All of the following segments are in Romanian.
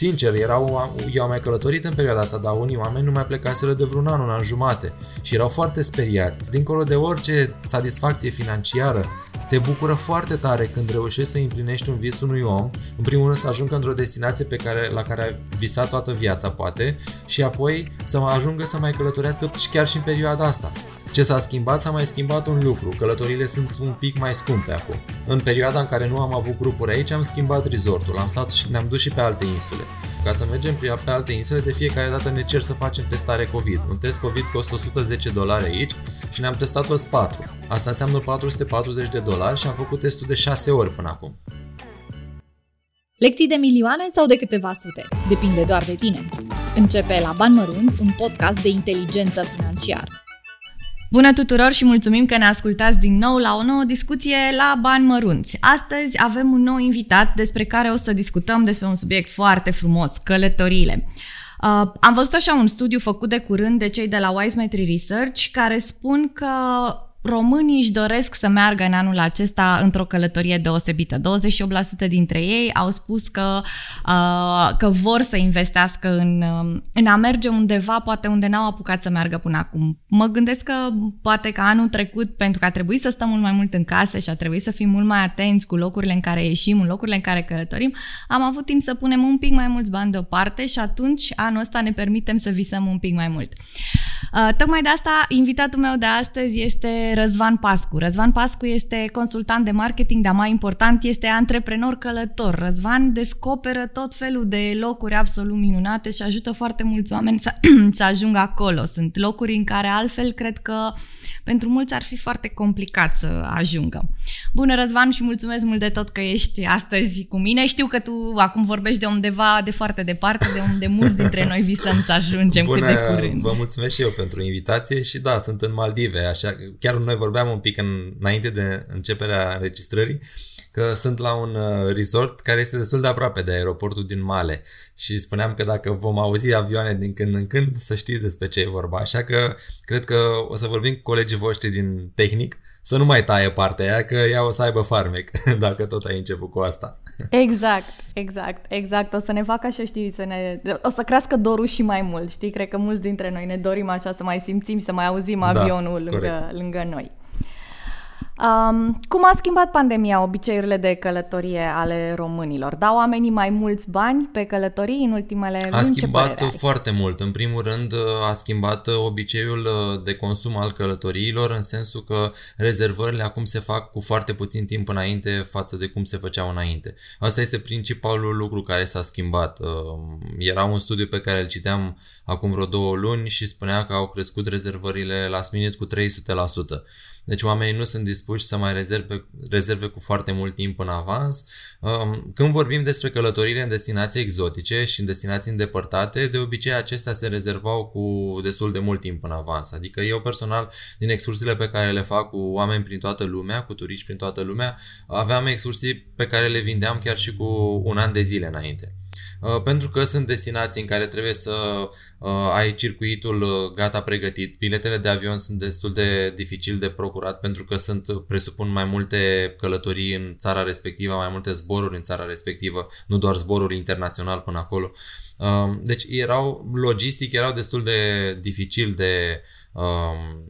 sincer, erau, eu am mai călătorit în perioada asta, dar unii oameni nu mai plecaseră de vreun an, un an jumate și erau foarte speriați. Dincolo de orice satisfacție financiară, te bucură foarte tare când reușești să împlinești un vis unui om, în primul rând să ajungă într-o destinație pe care, la care a visat toată viața, poate, și apoi să ajungă să mai călătorească chiar și în perioada asta. Ce s-a schimbat? S-a mai schimbat un lucru. Călătorile sunt un pic mai scumpe acum. În perioada în care nu am avut grupuri aici, am schimbat resortul. Am stat și ne-am dus și pe alte insule. Ca să mergem pe alte insule, de fiecare dată ne cer să facem testare COVID. Un test COVID costă 110 dolari aici și ne-am testat toți 4. Asta înseamnă 440 de dolari și am făcut testul de 6 ori până acum. Lecții de milioane sau de câteva sute? Depinde doar de tine. Începe la Bani Mărunți, un podcast de inteligență financiară. Bună tuturor și mulțumim că ne ascultați din nou la o nouă discuție la Bani Mărunți. Astăzi avem un nou invitat despre care o să discutăm despre un subiect foarte frumos, călătoriile. Uh, am văzut așa un studiu făcut de curând de cei de la Wisemetry Research care spun că românii își doresc să meargă în anul acesta într-o călătorie deosebită. 28% dintre ei au spus că, uh, că vor să investească în, uh, în a merge undeva, poate unde n-au apucat să meargă până acum. Mă gândesc că poate că anul trecut, pentru că a trebuit să stăm mult mai mult în casă și a trebuit să fim mult mai atenți cu locurile în care ieșim, în locurile în care călătorim, am avut timp să punem un pic mai mulți bani deoparte și atunci anul ăsta ne permitem să visăm un pic mai mult. Uh, tocmai de asta, invitatul meu de astăzi este Răzvan Pascu. Răzvan Pascu este consultant de marketing, dar mai important este antreprenor călător. Răzvan descoperă tot felul de locuri absolut minunate și ajută foarte mulți oameni să, să ajungă acolo. Sunt locuri în care altfel cred că pentru mulți ar fi foarte complicat să ajungă. Bună Răzvan și mulțumesc mult de tot că ești astăzi cu mine. Știu că tu acum vorbești de undeva de foarte departe, de unde mulți dintre noi visăm să ajungem Bună, cât de curând. Vă mulțumesc și eu pentru invitație și da, sunt în Maldive, așa chiar noi vorbeam un pic în, înainte de începerea înregistrării că sunt la un uh, resort care este destul de aproape de aeroportul din Male și spuneam că dacă vom auzi avioane din când în când, să știți despre ce e vorba. Așa că cred că o să vorbim cu colegii voștri din tehnic să nu mai taie partea aia, că ea o să aibă farmec, dacă tot ai început cu asta. Exact, exact, exact. O să ne facă așa, știi, să ne... o să crească dorul și mai mult, știi? Cred că mulți dintre noi ne dorim așa să mai simțim, să mai auzim da, avionul da, lângă, lângă noi. Um, cum a schimbat pandemia obiceiurile de călătorie ale românilor? Dau oamenii mai mulți bani pe călătorii în ultimele luni? A schimbat foarte mult. În primul rând a schimbat obiceiul uh, de consum al călătoriilor în sensul că rezervările acum se fac cu foarte puțin timp înainte față de cum se făceau înainte. Asta este principalul lucru care s-a schimbat. Uh, era un studiu pe care îl citeam acum vreo două luni și spunea că au crescut rezervările last minute cu 300%. Deci oamenii nu sunt dispuși să mai rezerve, rezerve cu foarte mult timp în avans. Um, când vorbim despre călătorile în destinații exotice și în destinații îndepărtate, de obicei acestea se rezervau cu destul de mult timp în avans. Adică eu personal, din excursiile pe care le fac cu oameni prin toată lumea, cu turiști prin toată lumea, aveam excursii pe care le vindeam chiar și cu un an de zile înainte. Uh, pentru că sunt destinații în care trebuie să uh, ai circuitul uh, gata pregătit. Biletele de avion sunt destul de dificil de procurat pentru că sunt, presupun, mai multe călătorii în țara respectivă, mai multe zboruri în țara respectivă, nu doar zboruri internațional până acolo. Deci erau, logistic, erau destul de dificil de um,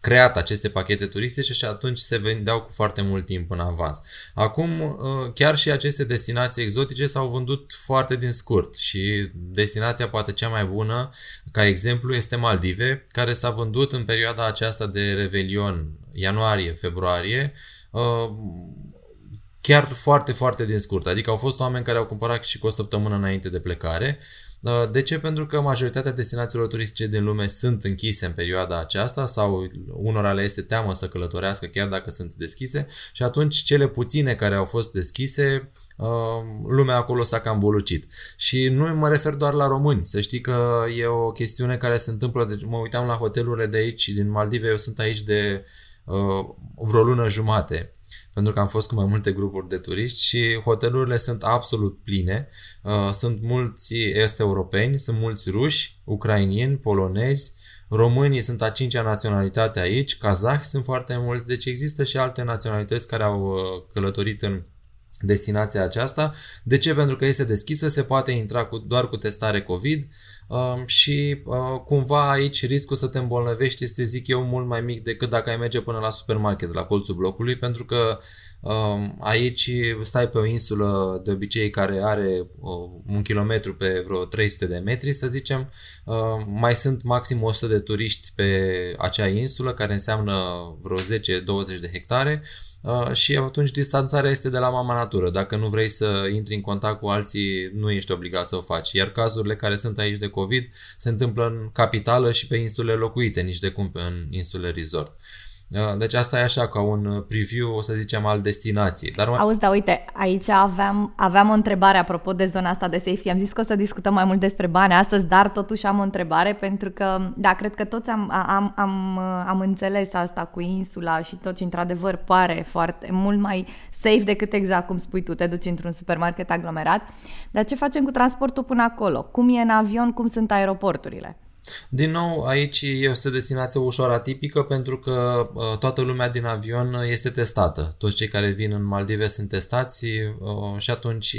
creat aceste pachete turistice și atunci se vendeau cu foarte mult timp în avans. Acum, uh, chiar și aceste destinații exotice s-au vândut foarte din scurt și destinația poate cea mai bună, ca exemplu, este Maldive, care s-a vândut în perioada aceasta de Revelion, ianuarie-februarie, uh, chiar foarte, foarte din scurt. Adică au fost oameni care au cumpărat și cu o săptămână înainte de plecare. Uh, de ce? Pentru că majoritatea destinațiilor turistice din lume sunt închise în perioada aceasta sau unora le este teamă să călătorească chiar dacă sunt deschise și atunci cele puține care au fost deschise uh, lumea acolo s-a cam bolucit. Și nu mă refer doar la români, să știi că e o chestiune care se întâmplă, deci mă uitam la hotelurile de aici, din Maldive, eu sunt aici de uh, vreo lună jumate pentru că am fost cu mai multe grupuri de turiști și hotelurile sunt absolut pline. Uh, sunt mulți est-europeni, sunt mulți ruși, ucrainieni, polonezi, românii sunt a cincea naționalitate aici, kazahi sunt foarte mulți, deci există și alte naționalități care au uh, călătorit în destinația aceasta. De ce? Pentru că este deschisă, se poate intra cu, doar cu testare COVID uh, și uh, cumva aici riscul să te îmbolnăvești este, zic eu, mult mai mic decât dacă ai merge până la supermarket, la colțul blocului, pentru că uh, aici stai pe o insulă de obicei care are uh, un kilometru pe vreo 300 de metri, să zicem, uh, mai sunt maxim 100 de turiști pe acea insulă, care înseamnă vreo 10-20 de hectare, Uh, și atunci distanțarea este de la mama natură. Dacă nu vrei să intri în contact cu alții, nu ești obligat să o faci. Iar cazurile care sunt aici de COVID se întâmplă în capitală și pe insule locuite, nici de cum pe în insule resort. Deci asta e așa ca un preview, o să zicem, al destinației. Dar... Auzi, da, uite, aici aveam, aveam o întrebare apropo de zona asta de safety. Am zis că o să discutăm mai mult despre bani astăzi, dar totuși am o întrebare pentru că, da, cred că toți am, am, am, am înțeles asta cu insula și tot ce într-adevăr pare foarte mult mai safe decât exact cum spui tu, te duci într-un supermarket aglomerat. Dar ce facem cu transportul până acolo? Cum e în avion? Cum sunt aeroporturile? Din nou, aici este o destinație ușor atipică pentru că uh, toată lumea din avion este testată. Toți cei care vin în Maldive sunt testați uh, și atunci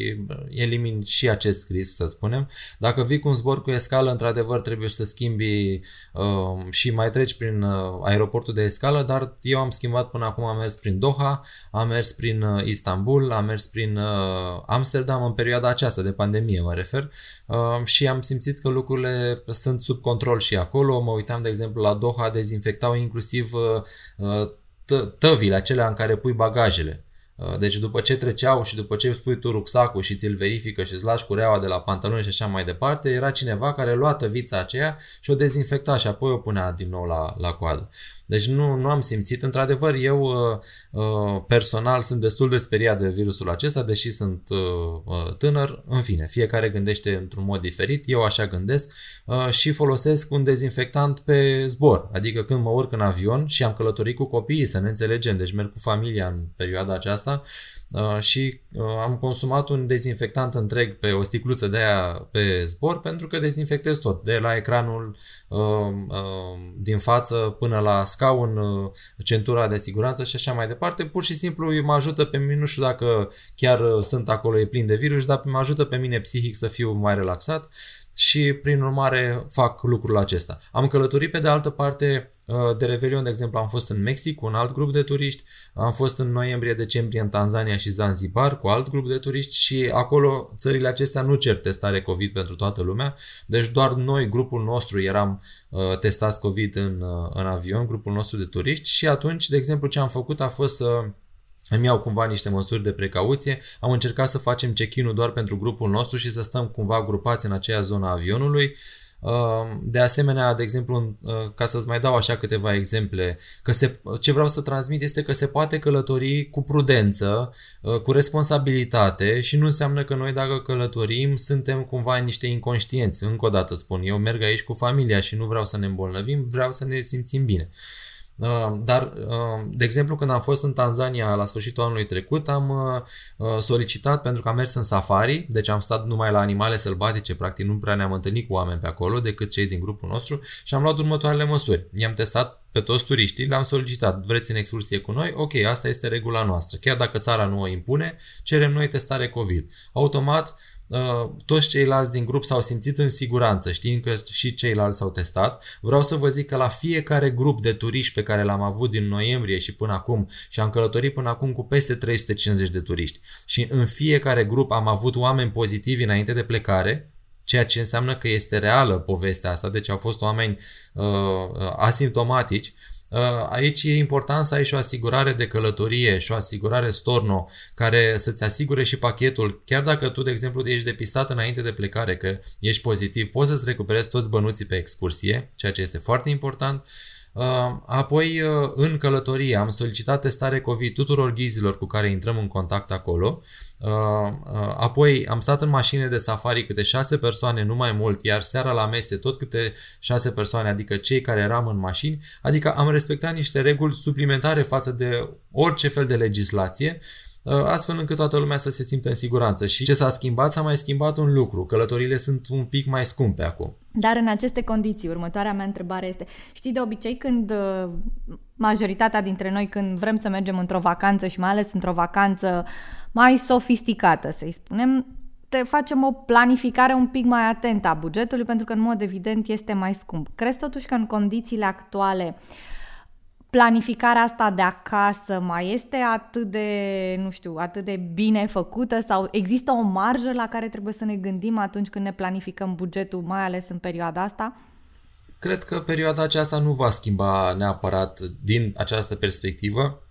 elimin și acest risc, să spunem. Dacă vii cu un zbor cu escală, într-adevăr trebuie să schimbi uh, și mai treci prin aeroportul de escală, dar eu am schimbat până acum, am mers prin Doha, am mers prin Istanbul, am mers prin Amsterdam în perioada aceasta de pandemie, mă refer, și am simțit că lucrurile sunt sub control și acolo. Mă uitam, de exemplu, la Doha, dezinfectau inclusiv uh, uh, tăvile acelea în care pui bagajele. Uh, deci după ce treceau și după ce spui tu rucsacul și ți-l verifică și îți lași cureaua de la pantaloni și așa mai departe, era cineva care lua tăvița aceea și o dezinfecta și apoi o punea din nou la, la coadă. Deci nu, nu am simțit. Într-adevăr, eu uh, uh, personal sunt destul de speriat de virusul acesta, deși sunt uh, tânăr. În fine, fiecare gândește într-un mod diferit. Eu așa gândesc și folosesc un dezinfectant pe zbor. Adică când mă urc în avion și am călătorit cu copiii, să ne înțelegem, deci merg cu familia în perioada aceasta, Uh, și uh, am consumat un dezinfectant întreg pe o sticluță de aia pe zbor pentru că dezinfectez tot, de la ecranul uh, din față până la scaun, centura de siguranță și așa mai departe. Pur și simplu mă ajută pe mine, nu știu dacă chiar sunt acolo e plin de virus, dar mă ajută pe mine psihic să fiu mai relaxat și prin urmare fac lucrul acesta. Am călătorit pe de altă parte uh, de Revelion, de exemplu, am fost în Mexic cu un alt grup de turiști, am fost în noiembrie-decembrie în Tanzania și Zanzibar cu alt grup de turiști și acolo țările acestea nu cer testare COVID pentru toată lumea, deci doar noi, grupul nostru, eram uh, testați COVID în, uh, în avion, grupul nostru de turiști și atunci, de exemplu, ce am făcut a fost să îmi iau cumva niște măsuri de precauție. Am încercat să facem check-in-ul doar pentru grupul nostru și să stăm cumva grupați în aceea zonă a avionului. Uh, de asemenea, de exemplu, uh, ca să-ți mai dau așa câteva exemple, că se, ce vreau să transmit este că se poate călători cu prudență, uh, cu responsabilitate și nu înseamnă că noi dacă călătorim suntem cumva niște inconștienți. Încă o dată spun, eu merg aici cu familia și nu vreau să ne îmbolnăvim, vreau să ne simțim bine. Uh, dar, uh, de exemplu, când am fost în Tanzania la sfârșitul anului trecut, am uh, solicitat pentru că am mers în safari, deci am stat numai la animale sălbatice, practic nu prea ne-am întâlnit cu oameni pe acolo decât cei din grupul nostru și am luat următoarele măsuri. I-am testat pe toți turiștii, le-am solicitat, vreți în excursie cu noi? Ok, asta este regula noastră. Chiar dacă țara nu o impune, cerem noi testare COVID. Automat, Uh, toți ceilalți din grup s-au simțit în siguranță, știind că și ceilalți s-au testat. Vreau să vă zic că la fiecare grup de turiști pe care l-am avut din noiembrie și până acum, și am călătorit până acum cu peste 350 de turiști, și în fiecare grup am avut oameni pozitivi înainte de plecare, ceea ce înseamnă că este reală povestea asta, deci au fost oameni uh, uh asimptomatici. Uh, aici e important să ai și o asigurare de călătorie și o asigurare storno care să-ți asigure și pachetul. Chiar dacă tu, de exemplu, ești depistat înainte de plecare că ești pozitiv, poți să-ți recuperezi toți bănuții pe excursie, ceea ce este foarte important. Uh, apoi, uh, în călătorie, am solicitat testare COVID tuturor ghizilor cu care intrăm în contact acolo. Uh, uh, apoi am stat în mașină de safari câte șase persoane, nu mai mult, iar seara la mese tot câte șase persoane, adică cei care eram în mașini, adică am respectat niște reguli suplimentare față de orice fel de legislație, uh, astfel încât toată lumea să se simtă în siguranță. Și ce s-a schimbat? S-a mai schimbat un lucru. Călătorile sunt un pic mai scumpe acum. Dar în aceste condiții, următoarea mea întrebare este, știi, de obicei când uh, majoritatea dintre noi când vrem să mergem într-o vacanță și mai ales într-o vacanță mai sofisticată, să-i spunem, te facem o planificare un pic mai atentă a bugetului pentru că în mod evident este mai scump. Crezi totuși că în condițiile actuale planificarea asta de acasă mai este atât de, nu știu, atât de bine făcută sau există o marjă la care trebuie să ne gândim atunci când ne planificăm bugetul, mai ales în perioada asta? Cred că perioada aceasta nu va schimba neapărat din această perspectivă.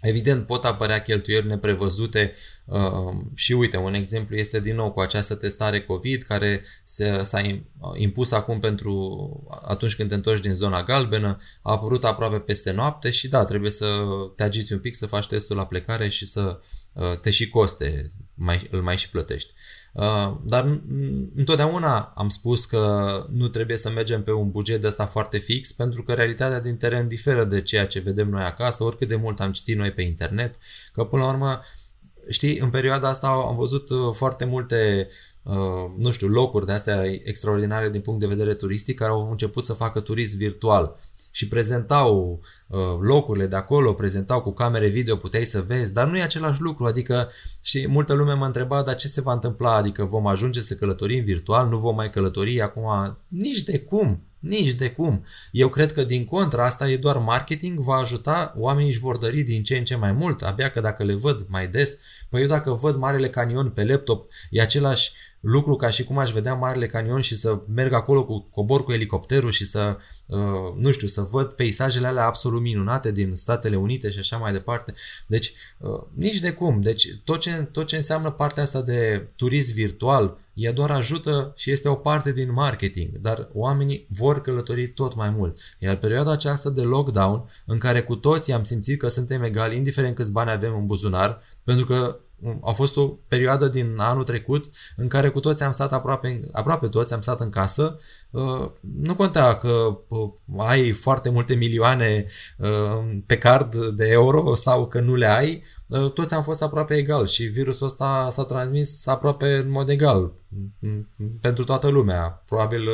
Evident, pot apărea cheltuieli neprevăzute uh, și uite, un exemplu este din nou cu această testare COVID care se, s-a impus acum pentru atunci când te întorci din zona galbenă, a apărut aproape peste noapte și da, trebuie să te agiți un pic, să faci testul la plecare și să uh, te și coste, mai, îl mai și plătești. Uh, dar întotdeauna am spus că nu trebuie să mergem pe un buget de asta foarte fix pentru că realitatea din teren diferă de ceea ce vedem noi acasă, oricât de mult am citit noi pe internet, că până la urmă știi, în perioada asta am văzut uh, foarte multe uh, nu știu, locuri de astea extraordinare din punct de vedere turistic care au început să facă turism virtual și prezentau uh, locurile de acolo, prezentau cu camere video, puteai să vezi, dar nu e același lucru, adică și multă lume m-a întrebat, dar ce se va întâmpla, adică vom ajunge să călătorim virtual, nu vom mai călători? Acum, nici de cum, nici de cum. Eu cred că din contra asta e doar marketing, va ajuta, oamenii își vor dări din ce în ce mai mult, abia că dacă le văd mai des, păi eu dacă văd Marele Canion pe laptop, e același lucru ca și cum aș vedea Marele Canion și să merg acolo cu cobor cu elicopterul și să, uh, nu știu, să văd peisajele alea absolut minunate din Statele Unite și așa mai departe. Deci, uh, nici de cum. Deci, tot ce, tot ce înseamnă partea asta de turism virtual, ea doar ajută și este o parte din marketing, dar oamenii vor călători tot mai mult. Iar perioada aceasta de lockdown, în care cu toții am simțit că suntem egali, indiferent câți bani avem în buzunar, pentru că a fost o perioadă din anul trecut în care cu toți am stat aproape, aproape toți am stat în casă. Uh, nu conta că uh, ai foarte multe milioane uh, pe card de euro sau că nu le ai, toți am fost aproape egal și virusul ăsta s-a transmis aproape în mod egal pentru toată lumea. Probabil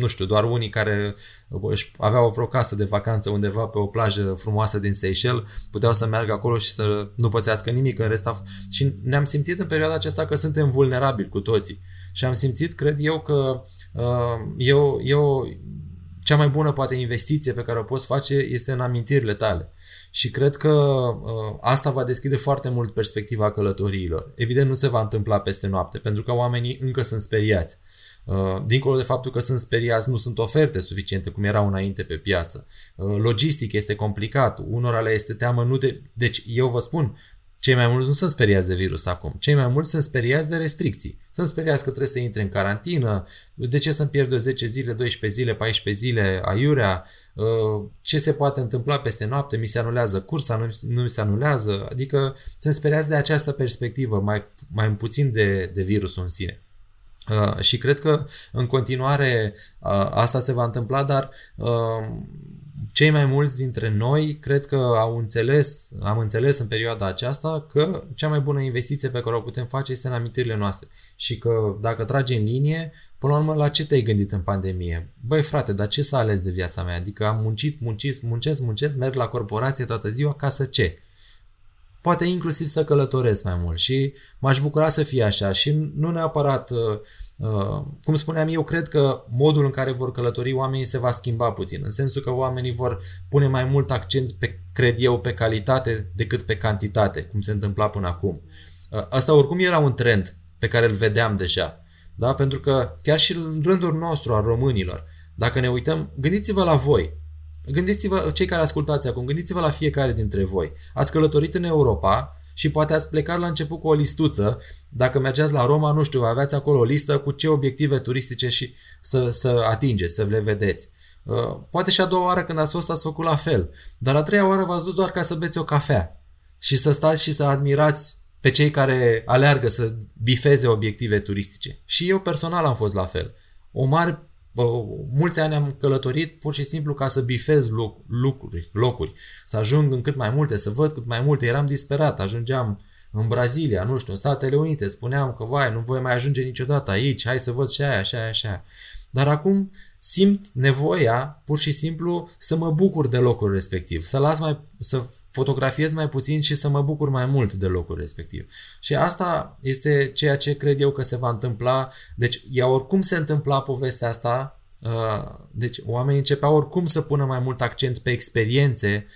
nu știu, doar unii care își aveau vreo casă de vacanță undeva pe o plajă frumoasă din Seychelles, puteau să meargă acolo și să nu pățească nimic în rest. Și ne-am simțit în perioada aceasta că suntem vulnerabili cu toții. Și am simțit, cred eu, că uh, eu, eu, cea mai bună poate investiție pe care o poți face este în amintirile tale. Și cred că uh, asta va deschide foarte mult perspectiva călătoriilor. Evident nu se va întâmpla peste noapte, pentru că oamenii încă sunt speriați. Uh, dincolo de faptul că sunt speriați, nu sunt oferte suficiente cum erau înainte pe piață. Uh, logistic este complicat, unora le este teamă nu de... Deci eu vă spun, cei mai mulți nu sunt speriați de virus acum. Cei mai mulți sunt speriați de restricții. Sunt speriați că trebuie să intre în carantină, de ce să-mi pierd 10 zile, 12 zile, 14 zile aiurea, uh, ce se poate întâmpla peste noapte, mi se anulează cursa, nu, nu mi se anulează, adică sunt speriați de această perspectivă, mai, mai puțin de, de virusul în sine. Uh, și cred că în continuare uh, asta se va întâmpla, dar uh, cei mai mulți dintre noi cred că au înțeles, am înțeles în perioada aceasta că cea mai bună investiție pe care o putem face este în amintirile noastre și că dacă tragi în linie, până la urmă la ce te-ai gândit în pandemie? Băi frate, dar ce s-a ales de viața mea? Adică am muncit, muncit, muncesc, muncesc, merg la corporație toată ziua ca să ce? Poate inclusiv să călătoresc mai mult și m-aș bucura să fie așa și nu neapărat, uh, uh, cum spuneam eu, cred că modul în care vor călători oamenii se va schimba puțin, în sensul că oamenii vor pune mai mult accent, pe, cred eu, pe calitate decât pe cantitate, cum se întâmpla până acum. Uh, asta oricum era un trend pe care îl vedeam deja, da? pentru că chiar și în rândul nostru al românilor, dacă ne uităm, gândiți-vă la voi, Gândiți-vă, cei care ascultați acum, gândiți-vă la fiecare dintre voi. Ați călătorit în Europa și poate ați plecat la început cu o listuță. Dacă mergeați la Roma, nu știu, aveați acolo o listă cu ce obiective turistice și să, să atingeți, să le vedeți. Uh, poate și a doua oară când ați fost ați făcut la fel. Dar a treia oară v-ați dus doar ca să beți o cafea și să stați și să admirați pe cei care aleargă să bifeze obiective turistice. Și eu personal am fost la fel. O mare Bă, mulți ani am călătorit pur și simplu ca să bifez loc, lucruri, locuri, să ajung în cât mai multe, să văd cât mai multe. Eram disperat, ajungeam în Brazilia, nu știu, în Statele Unite, spuneam că, vai, nu voi mai ajunge niciodată aici, hai să văd și aia, și aia, și aia. dar acum simt nevoia pur și simplu să mă bucur de locul respectiv, să las mai, să fotografiez mai puțin și să mă bucur mai mult de locul respectiv. Și asta este ceea ce cred eu că se va întâmpla. Deci, ea oricum se întâmpla povestea asta, uh, deci oamenii începeau oricum să pună mai mult accent pe experiențe uh,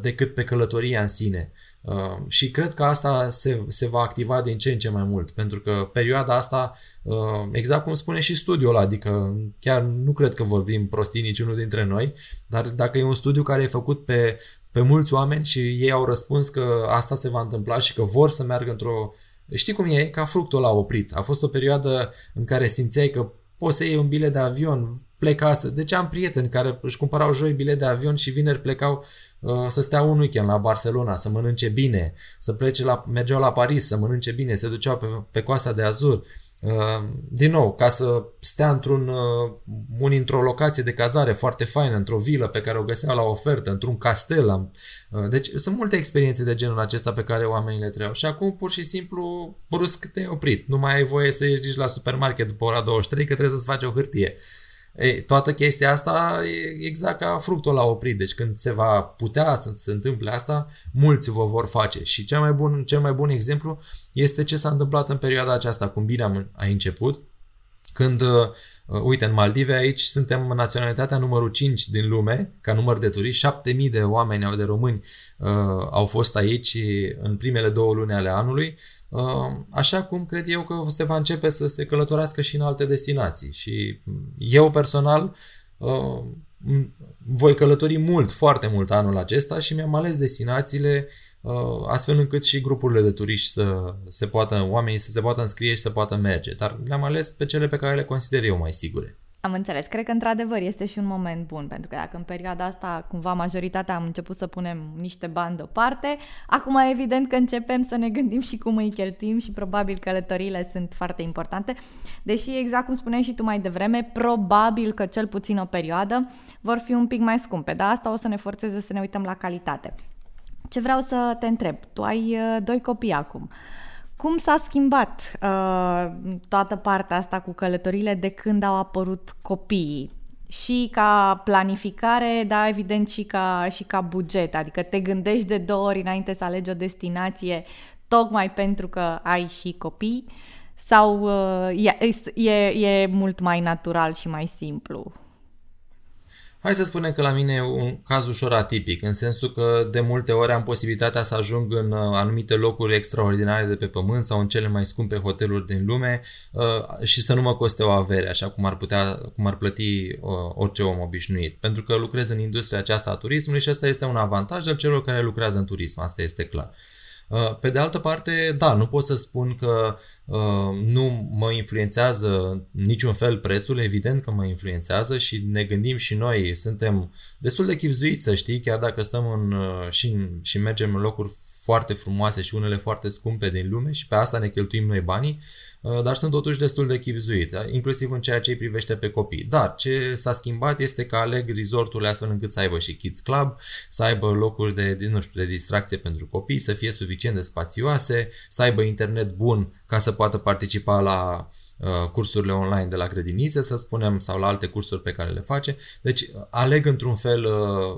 decât pe călătoria în sine. Uh, și cred că asta se, se va activa din ce în ce mai mult, pentru că perioada asta, uh, exact cum spune și studiul ăla, adică chiar nu cred că vorbim prostii niciunul dintre noi, dar dacă e un studiu care e făcut pe, pe mulți oameni și ei au răspuns că asta se va întâmpla și că vor să meargă într-o... Știi cum e? Ca fructul ăla oprit. A fost o perioadă în care simțeai că poți să iei un bilet de avion, pleca astăzi. Deci am prieteni care își cumpărau joi bilet de avion și vineri plecau Uh, să stea un weekend la Barcelona, să mănânce bine, să plece la, mergeau la Paris, să mănânce bine, se duceau pe, pe coasta de Azur. Uh, din nou, ca să stea într-un, uh, un, într-o locație de cazare foarte faină, într-o vilă pe care o găsea la ofertă, într-un castel. Deci sunt multe experiențe de genul acesta pe care oamenii le trăiau. Și acum pur și simplu brusc te-ai oprit. Nu mai ai voie să ieși la supermarket după ora 23 că trebuie să-ți faci o hârtie. Ei, toată chestia asta e exact ca fructul la oprit. Deci când se va putea să se întâmple asta, mulți vă vor face. Și cel mai bun, cel mai bun exemplu este ce s-a întâmplat în perioada aceasta, cum bine am a început, când uh, Uh, uite, în Maldive aici suntem naționalitatea numărul 5 din lume, ca număr de turiști. 7000 de oameni au de români uh, au fost aici în primele două luni ale anului. Uh, așa cum cred eu că se va începe să se călătorească și în alte destinații. Și eu personal uh, voi călători mult, foarte mult anul acesta și mi-am ales destinațiile Uh, astfel încât și grupurile de turiști să se poată, oamenii să se poată înscrie și să poată merge. Dar le-am ales pe cele pe care le consider eu mai sigure. Am înțeles. Cred că într-adevăr este și un moment bun, pentru că dacă în perioada asta cumva majoritatea am început să punem niște bani deoparte, acum evident că începem să ne gândim și cum îi cheltuim și probabil călătorile sunt foarte importante, deși exact cum spuneai și tu mai devreme, probabil că cel puțin o perioadă vor fi un pic mai scumpe, dar asta o să ne forțeze să ne uităm la calitate. Ce vreau să te întreb? Tu ai uh, doi copii acum. Cum s-a schimbat uh, toată partea asta cu călătorile de când au apărut copiii? Și ca planificare, dar evident și ca, și ca buget. Adică te gândești de două ori înainte să alegi o destinație tocmai pentru că ai și copii? Sau uh, e, e, e mult mai natural și mai simplu? Hai să spunem că la mine e un caz ușor atipic, în sensul că de multe ori am posibilitatea să ajung în uh, anumite locuri extraordinare de pe pământ sau în cele mai scumpe hoteluri din lume uh, și să nu mă coste o avere, așa cum ar putea, cum ar plăti uh, orice om obișnuit. Pentru că lucrez în industria aceasta a turismului și asta este un avantaj al celor care lucrează în turism, asta este clar. Uh, pe de altă parte, da, nu pot să spun că uh, nu mă influențează niciun fel prețul, evident că mă influențează și ne gândim și noi, suntem destul de chipzuiți să știi, chiar dacă stăm în, uh, și, și mergem în locuri foarte frumoase și unele foarte scumpe din lume și pe asta ne cheltuim noi banii, uh, dar sunt totuși destul de chipzuit, da? inclusiv în ceea ce îi privește pe copii. Dar ce s-a schimbat este că aleg resorturile astfel încât să aibă și kids club, să aibă locuri de, nu știu, de distracție pentru copii, să fie suficient de spațioase, să aibă internet bun ca să poată participa la Uh, cursurile online de la grădinițe, să spunem, sau la alte cursuri pe care le face. Deci aleg într-un fel, uh,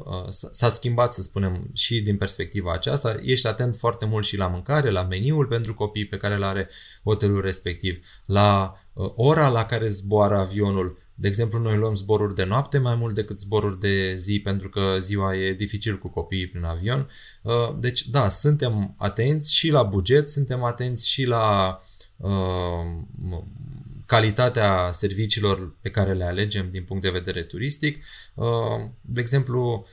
uh, s-a schimbat, să spunem, și din perspectiva aceasta. Ești atent foarte mult și la mâncare, la meniul pentru copii pe care îl are hotelul respectiv, la ora la care zboară avionul. De exemplu, noi luăm zboruri de noapte mai mult decât zboruri de zi, pentru că ziua e dificil cu copiii prin avion. Deci, da, suntem atenți și la buget, suntem atenți și la uh, calitatea serviciilor pe care le alegem din punct de vedere turistic. Uh, de exemplu,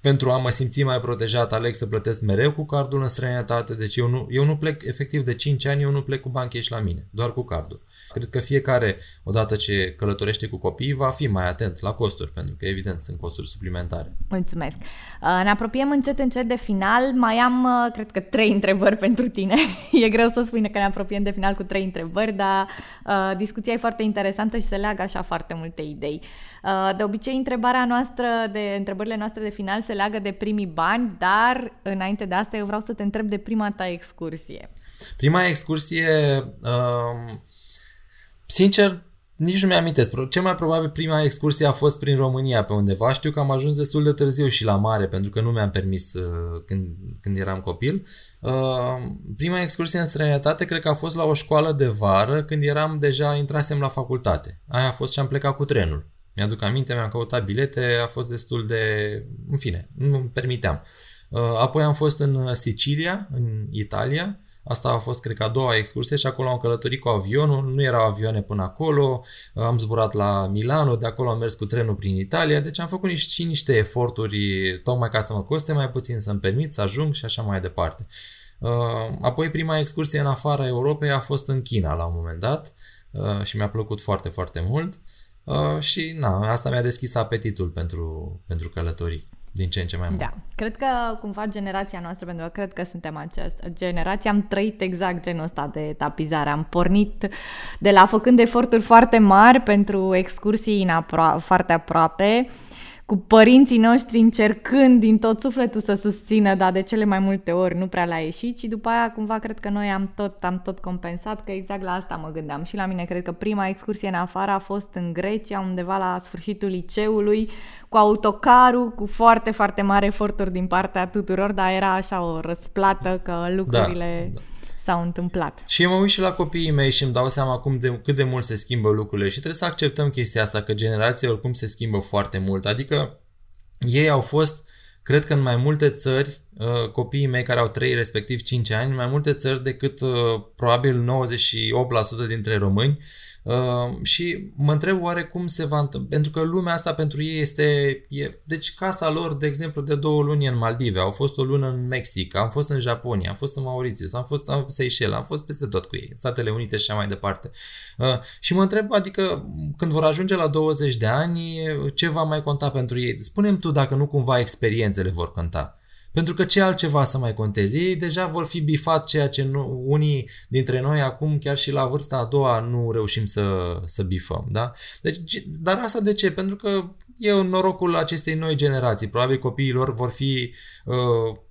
pentru a mă simți mai protejat, aleg să plătesc mereu cu cardul în străinătate, deci eu nu, eu nu plec, efectiv de 5 ani, eu nu plec cu bani cash la mine, doar cu cardul. Cred că fiecare, odată ce călătorește cu copiii, va fi mai atent la costuri, pentru că, evident, sunt costuri suplimentare. Mulțumesc! Uh, ne apropiem încet, încet de final. Mai am, uh, cred că, trei întrebări pentru tine. e greu să spui că ne apropiem de final cu trei întrebări, dar uh, discuția e foarte interesantă și se leagă așa foarte multe idei. Uh, de obicei, întrebarea noastră, de întrebările noastre de final se leagă de primii bani, dar înainte de asta eu vreau să te întreb de prima ta excursie. Prima excursie, uh, sincer, nici nu mi-amintesc. Cel mai probabil prima excursie a fost prin România pe undeva. Știu că am ajuns destul de târziu și la mare pentru că nu mi-am permis uh, când, când eram copil. Uh, prima excursie în străinătate cred că a fost la o școală de vară când eram deja intrasem la facultate. Aia a fost și am plecat cu trenul. Mi-aduc aminte, mi-am căutat bilete, a fost destul de... În fine, nu permiteam. Uh, apoi am fost în Sicilia, în Italia, Asta a fost, cred că, a doua excursie și acolo am călătorit cu avionul, nu erau avioane până acolo, am zburat la Milano, de acolo am mers cu trenul prin Italia, deci am făcut și niște eforturi tocmai ca să mă coste mai puțin, să-mi permit să ajung și așa mai departe. Uh, apoi prima excursie în afara Europei a fost în China la un moment dat uh, și mi-a plăcut foarte, foarte mult uh, și na, asta mi-a deschis apetitul pentru, pentru călătorii din ce în ce mai mult. Da. Cred că cumva generația noastră, pentru că cred că suntem această generație, am trăit exact genul ăsta de etapizare. Am pornit de la făcând eforturi foarte mari pentru excursii în apro- foarte aproape, cu părinții noștri încercând din tot sufletul să susțină, dar de cele mai multe ori nu prea le-a ieșit și după aia cumva cred că noi am tot, am tot compensat, că exact la asta mă gândeam. Și la mine cred că prima excursie în afară a fost în Grecia, undeva la sfârșitul liceului, cu autocarul, cu foarte, foarte mare eforturi din partea tuturor, dar era așa o răsplată că lucrurile... Da, da s-au întâmplat. Și eu mă uit și la copiii mei și îmi dau seama acum de, cât de mult se schimbă lucrurile și trebuie să acceptăm chestia asta, că generația oricum se schimbă foarte mult. Adică ei au fost, cred că în mai multe țări, uh, copiii mei care au 3, respectiv 5 ani, în mai multe țări decât uh, probabil 98% dintre români, Uh, și mă întreb oare cum se va întâmpla, pentru că lumea asta pentru ei este, e, deci casa lor, de exemplu, de două luni în Maldive, au fost o lună în Mexic, am fost în Japonia, am fost în Mauritius, am fost în Seychelles, am fost peste tot cu ei, Statele Unite și așa mai departe. Uh, și mă întreb, adică, când vor ajunge la 20 de ani, ce va mai conta pentru ei? Spunem tu dacă nu cumva experiențele vor conta. Pentru că ce altceva să mai conteze? Ei deja vor fi bifat ceea ce nu, unii dintre noi acum, chiar și la vârsta a doua, nu reușim să, să bifăm. Da? Deci, dar asta de ce? Pentru că e norocul acestei noi generații. Probabil copiii lor vor fi uh,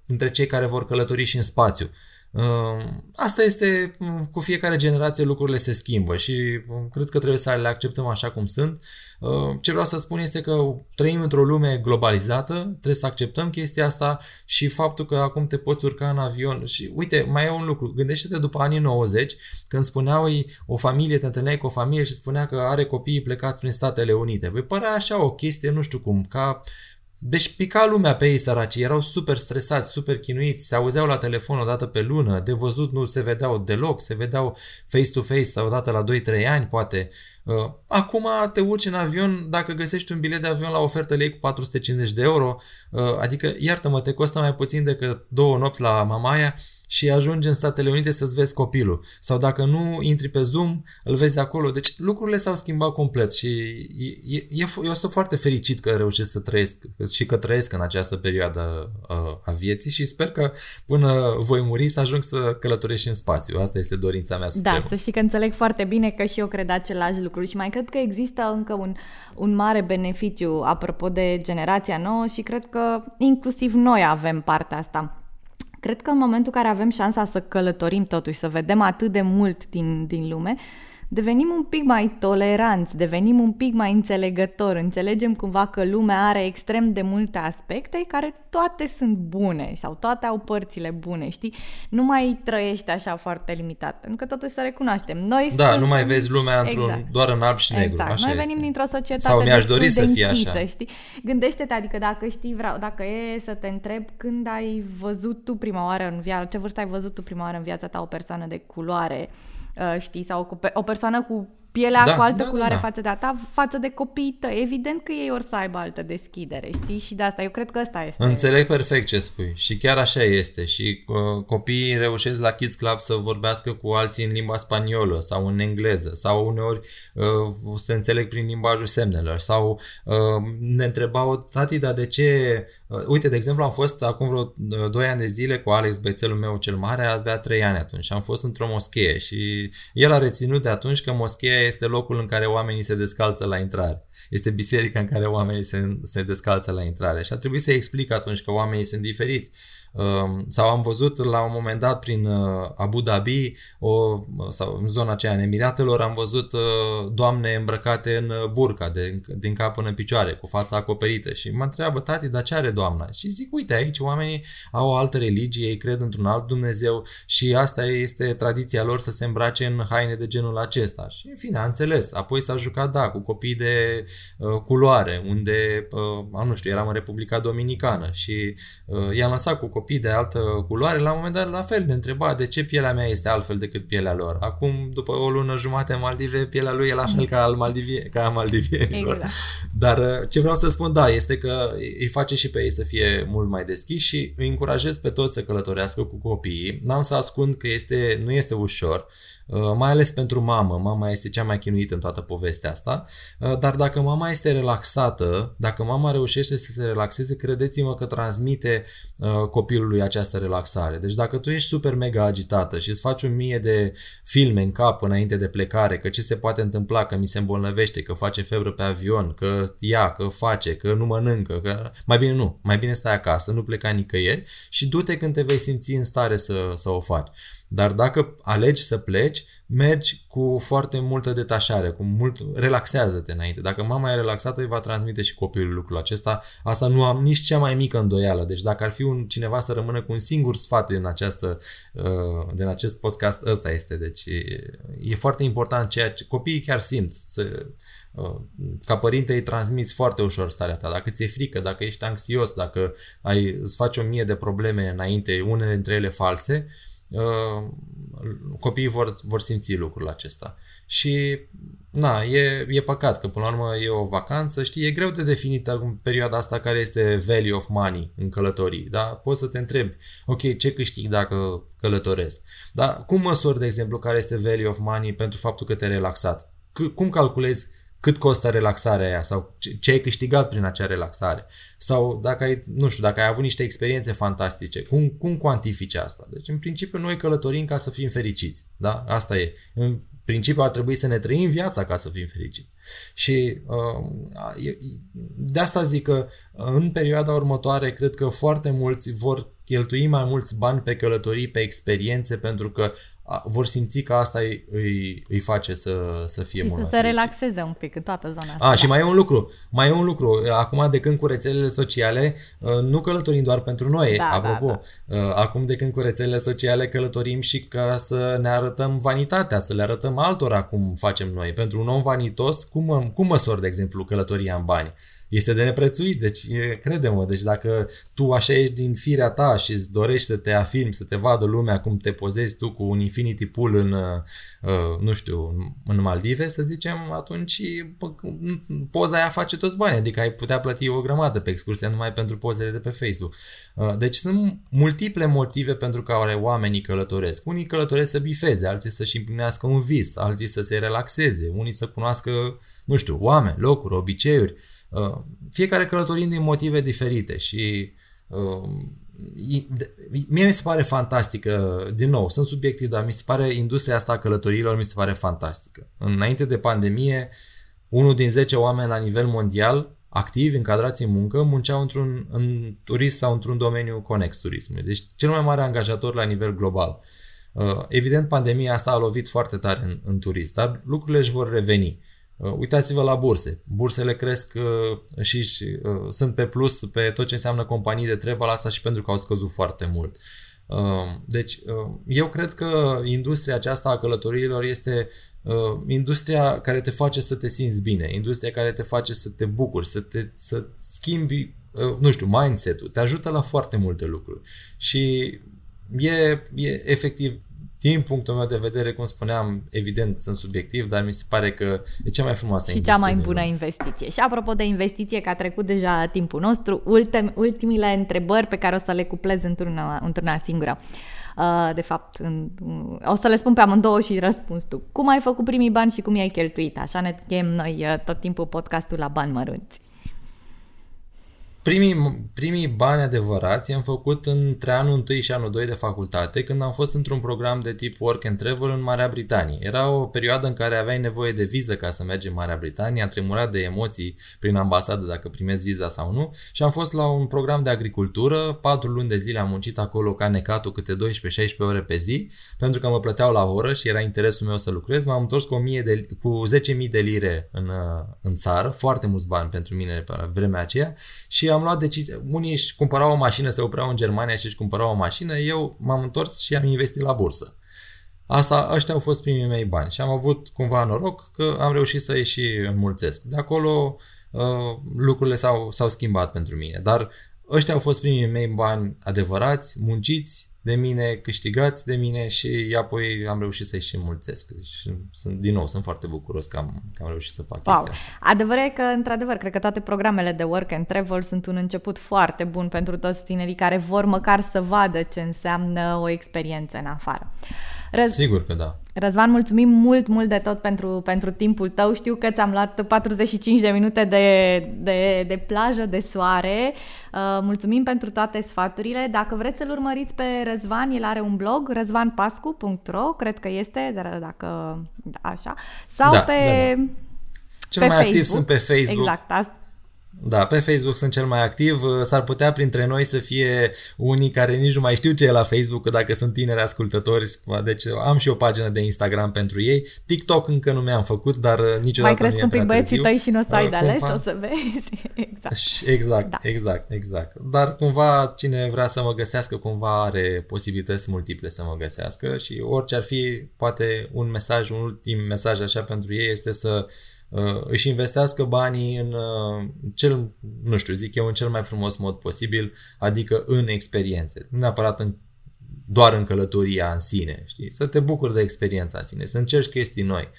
între cei care vor călători și în spațiu. Ehm, asta este, mm, cu fiecare generație lucrurile se schimbă și mm, cred că trebuie să le acceptăm așa cum sunt. Ehm, ce vreau să spun este că trăim într-o lume globalizată, trebuie să acceptăm chestia asta și faptul că acum te poți urca în avion și uite, mai e un lucru, gândește-te după anii 90 când spuneau o familie, te întâlneai cu o familie și spunea că are copiii plecați prin Statele Unite. Vei părea așa o chestie, nu știu cum, ca deci pica lumea pe ei săraci, erau super stresați, super chinuiți, se auzeau la telefon o dată pe lună, de văzut nu se vedeau deloc, se vedeau face-to-face sau o dată la 2-3 ani poate. Uh, acum te urci în avion, dacă găsești un bilet de avion la ofertă lei cu 450 de euro, uh, adică iartă-mă, te costă mai puțin decât două nopți la Mamaia, și ajungi în Statele Unite să-ți vezi copilul. Sau dacă nu intri pe Zoom, îl vezi acolo. Deci lucrurile s-au schimbat complet și e, e, eu sunt foarte fericit că reușesc să trăiesc și că trăiesc în această perioadă uh, a vieții și sper că până voi muri să ajung să călătoresc și în spațiu. Asta este dorința mea supremă. Da, să știi că înțeleg foarte bine că și eu cred același lucru și mai cred că există încă un, un mare beneficiu apropo de generația nouă și cred că inclusiv noi avem partea asta. Cred că în momentul în care avem șansa să călătorim totuși, să vedem atât de mult din, din lume, devenim un pic mai toleranți, devenim un pic mai înțelegători, înțelegem cumva că lumea are extrem de multe aspecte care toate sunt bune sau toate au părțile bune, știi? Nu mai trăiești așa foarte limitat, pentru că totuși să recunoaștem. Noi da, sunt... nu mai vezi lumea într-un, exact. doar în alb și negru, exact. așa Noi venim este. dintr-o societate sau mi-aș dori să fie închisă, așa. știi? Gândește-te, adică dacă știi, vreau, dacă e să te întreb când ai văzut tu prima oară în viață, ce vârstă ai văzut tu prima oară în viața ta o persoană de culoare, Uh, știi, sau cu pe, o persoană cu pielea da, cu altă da, culoare da, da. față de a ta, față de copiii tăi. Evident că ei or să aibă altă deschidere, știi? Și de asta eu cred că asta este. Înțeleg perfect ce spui și chiar așa este și uh, copiii reușesc la Kids Club să vorbească cu alții în limba spaniolă sau în engleză sau uneori uh, se înțeleg prin limbajul semnelor sau uh, ne întrebau, tati, dar de ce... Uh, uite, de exemplu, am fost acum vreo 2 uh, ani de zile cu Alex, băiețelul meu cel mare, avea 3 ani atunci și am fost într-o moschee și el a reținut de atunci că moscheea este locul în care oamenii se descalță la intrare. Este biserica în care oamenii se, se descalță la intrare. Și a trebuit să explic atunci că oamenii sunt diferiți. Um, sau am văzut la un moment dat prin uh, Abu Dhabi o, sau în zona aceea în Emiratelor am văzut uh, doamne îmbrăcate în uh, burca de, din cap până în picioare, cu fața acoperită și mă întreabă tati, dar ce are doamna? Și zic, uite, aici oamenii au o altă religie, ei cred într-un alt Dumnezeu și asta este tradiția lor să se îmbrace în haine de genul acesta. Și în fine, a înțeles. Apoi s-a jucat, da, cu copii de uh, culoare, unde, uh, nu știu, eram în Republica Dominicană și uh, i-am lăsat cu copii de altă culoare, la un moment dat la fel ne întreba de ce pielea mea este altfel decât pielea lor. Acum, după o lună jumate în Maldive, pielea lui e la fel ca al Maldivie, ca a maldivienilor. Exact. Dar uh, ce vreau să spun, da, este că îi face și pe ei să fie mult mai deschiși și îi încurajez pe toți să călătorească cu copiii. N-am să ascund că este, nu este ușor. Uh, mai ales pentru mamă. Mama este cea mai chinuită în toată povestea asta. Uh, dar dacă mama este relaxată, dacă mama reușește să se relaxeze, credeți-mă că transmite uh, copilului această relaxare. Deci dacă tu ești super mega agitată și îți faci un mie de filme în cap înainte de plecare, că ce se poate întâmpla, că mi se îmbolnăvește, că face febră pe avion, că ia, că face, că nu mănâncă, că mai bine nu, mai bine stai acasă, nu pleca nicăieri și du-te când te vei simți în stare să, să o faci. Dar dacă alegi să pleci, mergi cu foarte multă detașare, cu mult, relaxează-te înainte. Dacă mama e relaxată, îi va transmite și copilul lucrul acesta. Asta nu am nici cea mai mică îndoială. Deci dacă ar fi un cineva să rămână cu un singur sfat din, această, uh, din acest podcast, ăsta este. Deci e, e foarte important ceea ce copiii chiar simt. Să, uh, ca părinte îi transmiți foarte ușor starea ta. Dacă ți-e frică, dacă ești anxios, dacă ai, îți faci o mie de probleme înainte, unele dintre ele false, Uh, copiii vor, vor simți lucrul acesta. Și na, e, e păcat că până la urmă e o vacanță, știi, e greu de definit în perioada asta care este value of money în călătorii, da? Poți să te întrebi, ok, ce câștig dacă călătoresc? Da? Cum măsori, de exemplu, care este value of money pentru faptul că te-ai relaxat? C- cum calculezi cât costă relaxarea aia sau ce ai câștigat prin acea relaxare. Sau dacă ai, nu știu, dacă ai avut niște experiențe fantastice, cum, cum cuantifici asta? Deci, în principiu, noi călătorim ca să fim fericiți. Da? Asta e. În principiu ar trebui să ne trăim viața ca să fim fericiți. Și uh, de asta zic că în perioada următoare cred că foarte mulți vor cheltui mai mulți bani pe călătorii, pe experiențe, pentru că vor simți că asta îi, îi, îi face să, să fie și mult să se relaxeze un pic în toată zona asta. A, și mai e un lucru, mai e un lucru. Acum de când cu rețelele sociale, uh, nu călătorim doar pentru noi, da, apropo. Da, da. Uh, acum de când cu rețelele sociale călătorim și ca să ne arătăm vanitatea, să le arătăm altora cum facem noi. Pentru un om vanitos, cum, cum măsori, de exemplu, călătoria în bani? Este de neprețuit. Deci, crede-mă, deci dacă tu așa ești din firea ta și îți dorești să te afirmi, să te vadă lumea cum te pozezi tu cu un infinity pool în, uh, nu știu, în Maldive, să zicem, atunci poza aia face toți banii, adică ai putea plăti o grămadă pe excursie numai pentru pozele de pe Facebook. Uh, deci sunt multiple motive pentru care oamenii călătoresc. Unii călătoresc să bifeze, alții să-și împlinească un vis, alții să se relaxeze, unii să cunoască, nu știu, oameni, locuri, obiceiuri. Uh, fiecare călătorind din motive diferite și uh, mie mi se pare fantastică, din nou, sunt subiectiv, dar mi se pare industria asta a călătorilor mi se pare fantastică. Înainte de pandemie, unul din 10 oameni la nivel mondial activi, încadrați în muncă, munceau într-un în turism sau într-un domeniu conex turismului. Deci cel mai mare angajator la nivel global. Uh, evident, pandemia asta a lovit foarte tare în, în turism, dar lucrurile își vor reveni. Uh, uitați-vă la burse. Bursele cresc uh, și, și uh, sunt pe plus pe tot ce înseamnă companii de travel, asta și pentru că au scăzut foarte mult. Deci, eu cred că industria aceasta a călătoriilor este industria care te face să te simți bine, industria care te face să te bucuri, să te să schimbi, nu știu, mindset-ul, te ajută la foarte multe lucruri. Și e, e efectiv din punctul meu de vedere, cum spuneam, evident sunt subiectiv, dar mi se pare că e cea mai frumoasă și cea mai bună investiție. Și apropo de investiție, că a trecut deja timpul nostru, ultim, ultimile întrebări pe care o să le cuplez într-una, într-una singură. Uh, de fapt, în, o să le spun pe amândouă și răspuns tu. Cum ai făcut primii bani și cum i-ai cheltuit? Așa ne chem noi uh, tot timpul podcastul la bani mărunți. Primii, primii bani adevărați am făcut între anul 1 și anul 2 de facultate, când am fost într-un program de tip Work and Travel în Marea Britanie. Era o perioadă în care aveai nevoie de viză ca să mergi în Marea Britanie, am tremurat de emoții prin ambasadă dacă primezi viza sau nu și am fost la un program de agricultură, patru luni de zile am muncit acolo ca necatul câte 12-16 ore pe zi, pentru că mă plăteau la oră și era interesul meu să lucrez, m-am întors cu, 1000 de, cu 10.000 de lire în, în țară, foarte mulți bani pentru mine pe vremea aceea și am luat decizie. Unii își cumpărau o mașină, se opreau în Germania și își cumpărau o mașină, eu m-am întors și am investit la bursă. Asta, ăștia au fost primii mei bani și am avut cumva noroc că am reușit să-i și înmulțesc. De acolo uh, lucrurile s-au, s-au schimbat pentru mine, dar ăștia au fost primii mei bani adevărați, munciți, de mine, câștigați de mine și apoi am reușit să-i și mulțesc. Deci, sunt, din nou, sunt foarte bucuros că am, că am reușit să fac wow. chestia asta. Adevărul e că, într-adevăr, cred că toate programele de work and travel sunt un început foarte bun pentru toți tinerii care vor măcar să vadă ce înseamnă o experiență în afară. Răz... Sigur că da. Răzvan, mulțumim mult, mult de tot pentru, pentru timpul tău. Știu că ți-am luat 45 de minute de, de, de plajă, de soare. Uh, mulțumim pentru toate sfaturile. Dacă vreți să-l urmăriți pe Răzvan, el are un blog, răzvanpascu.ro, cred că este, dar dacă da, așa, sau da, pe... Da, da. Cel pe mai Facebook. activ sunt pe Facebook. Exact, asta da, pe Facebook sunt cel mai activ. S-ar putea printre noi să fie unii care nici nu mai știu ce e la Facebook, dacă sunt tineri ascultători. Deci am și o pagină de Instagram pentru ei. TikTok încă nu mi-am făcut, dar niciodată mai cresc nu e un pic băieții tăi și nu o să ai de ales, o să vezi. Exact. Exact, da. exact, exact. Dar cumva cine vrea să mă găsească, cumva are posibilități multiple să mă găsească și orice ar fi, poate un mesaj, un ultim mesaj așa pentru ei este să uh, își investească banii în uh, cel, nu știu, zic eu, în cel mai frumos mod posibil, adică în experiențe. Nu neapărat în, doar în călătoria în sine, știi? Să te bucuri de experiența în sine, să încerci chestii noi, uh,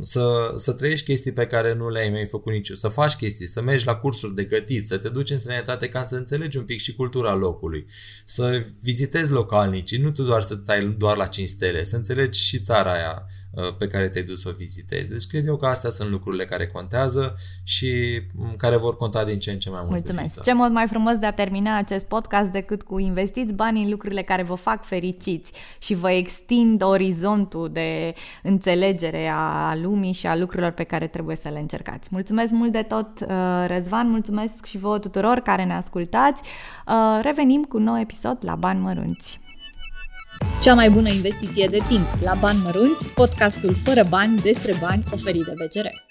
să, să trăiești chestii pe care nu le-ai mai făcut nici să faci chestii, să mergi la cursuri de gătit, să te duci în străinătate ca să înțelegi un pic și cultura locului, să vizitezi localnicii, nu tu doar să tai doar la 5 stele, să înțelegi și țara aia, Uh, pe care te-ai dus să o vizitezi. Deci cred eu că astea sunt lucrurile care contează și mm, care vor conta din ce în ce mai mult. Mulțumesc! Ce mod mai frumos de a termina acest podcast decât cu investiți banii în lucrurile care vă fac fericiți și vă extind orizontul de înțelegere a lumii și a lucrurilor pe care trebuie să le încercați. Mulțumesc mult de tot, uh, Răzvan, mulțumesc și vouă tuturor care ne ascultați. Uh, revenim cu un nou episod la Bani Mărunți. Cea mai bună investiție de timp la bani mărunți, podcastul fără bani despre bani oferit de BCR.